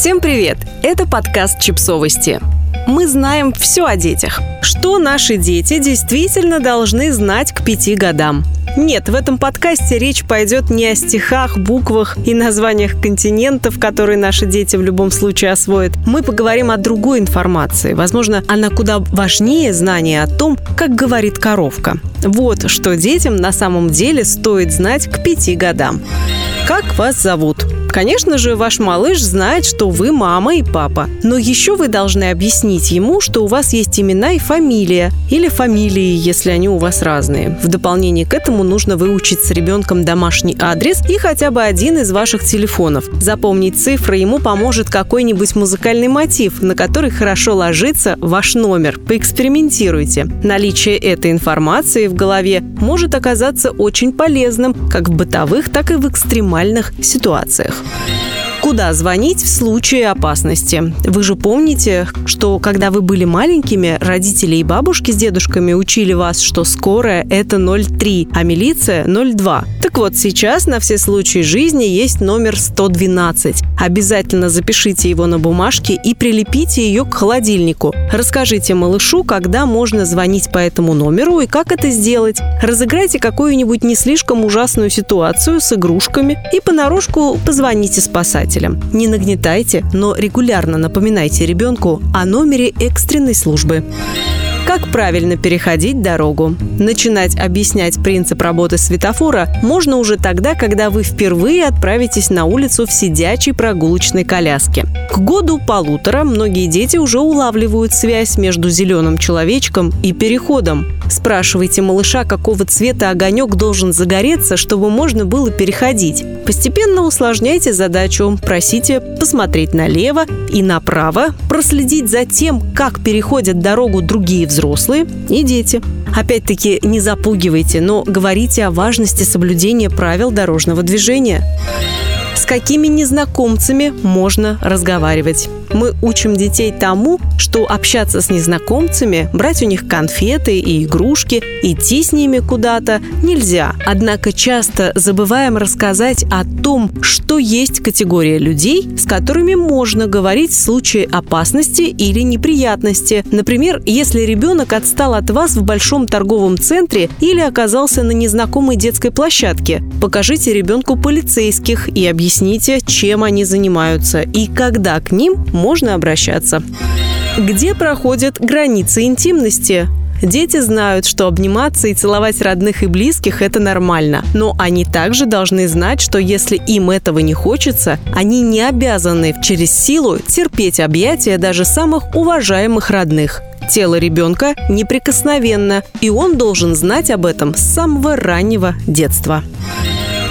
Всем привет! Это подкаст «Чипсовости». Мы знаем все о детях. Что наши дети действительно должны знать к пяти годам. Нет, в этом подкасте речь пойдет не о стихах, буквах и названиях континентов, которые наши дети в любом случае освоят. Мы поговорим о другой информации. Возможно, она куда важнее знания о том, как говорит коровка. Вот что детям на самом деле стоит знать к пяти годам. Как вас зовут? Конечно же, ваш малыш знает, что вы мама и папа. Но еще вы должны объяснить ему, что у вас есть имена и фамилия. Или фамилии, если они у вас разные. В дополнение к этому нужно выучить с ребенком домашний адрес и хотя бы один из ваших телефонов. Запомнить цифры ему поможет какой-нибудь музыкальный мотив, на который хорошо ложится ваш номер. Поэкспериментируйте. Наличие этой информации в голове может оказаться очень полезным как в бытовых, так и в экстремальных ситуациях. Terug. Куда звонить в случае опасности? Вы же помните, что когда вы были маленькими, родители и бабушки с дедушками учили вас, что скорая – это 03, а милиция – 02. Так вот, сейчас на все случаи жизни есть номер 112. Обязательно запишите его на бумажке и прилепите ее к холодильнику. Расскажите малышу, когда можно звонить по этому номеру и как это сделать. Разыграйте какую-нибудь не слишком ужасную ситуацию с игрушками и понарошку позвоните спасателям. Не нагнетайте, но регулярно напоминайте ребенку о номере экстренной службы. Как правильно переходить дорогу? Начинать объяснять принцип работы светофора можно уже тогда, когда вы впервые отправитесь на улицу в сидячей прогулочной коляске. К году полутора многие дети уже улавливают связь между зеленым человечком и переходом. Спрашивайте малыша, какого цвета огонек должен загореться, чтобы можно было переходить. Постепенно усложняйте задачу. Просите посмотреть налево и направо, проследить за тем, как переходят дорогу другие взрослые и дети. Опять-таки, не запугивайте, но говорите о важности соблюдения правил дорожного движения. С какими незнакомцами можно разговаривать? Мы учим детей тому, что общаться с незнакомцами, брать у них конфеты и игрушки, идти с ними куда-то нельзя. Однако часто забываем рассказать о том, что есть категория людей, с которыми можно говорить в случае опасности или неприятности. Например, если ребенок отстал от вас в большом торговом центре или оказался на незнакомой детской площадке, покажите ребенку полицейских и объясните, чем они занимаются и когда к ним можно обращаться. Где проходят границы интимности? Дети знают, что обниматься и целовать родных и близких – это нормально. Но они также должны знать, что если им этого не хочется, они не обязаны через силу терпеть объятия даже самых уважаемых родных. Тело ребенка неприкосновенно, и он должен знать об этом с самого раннего детства.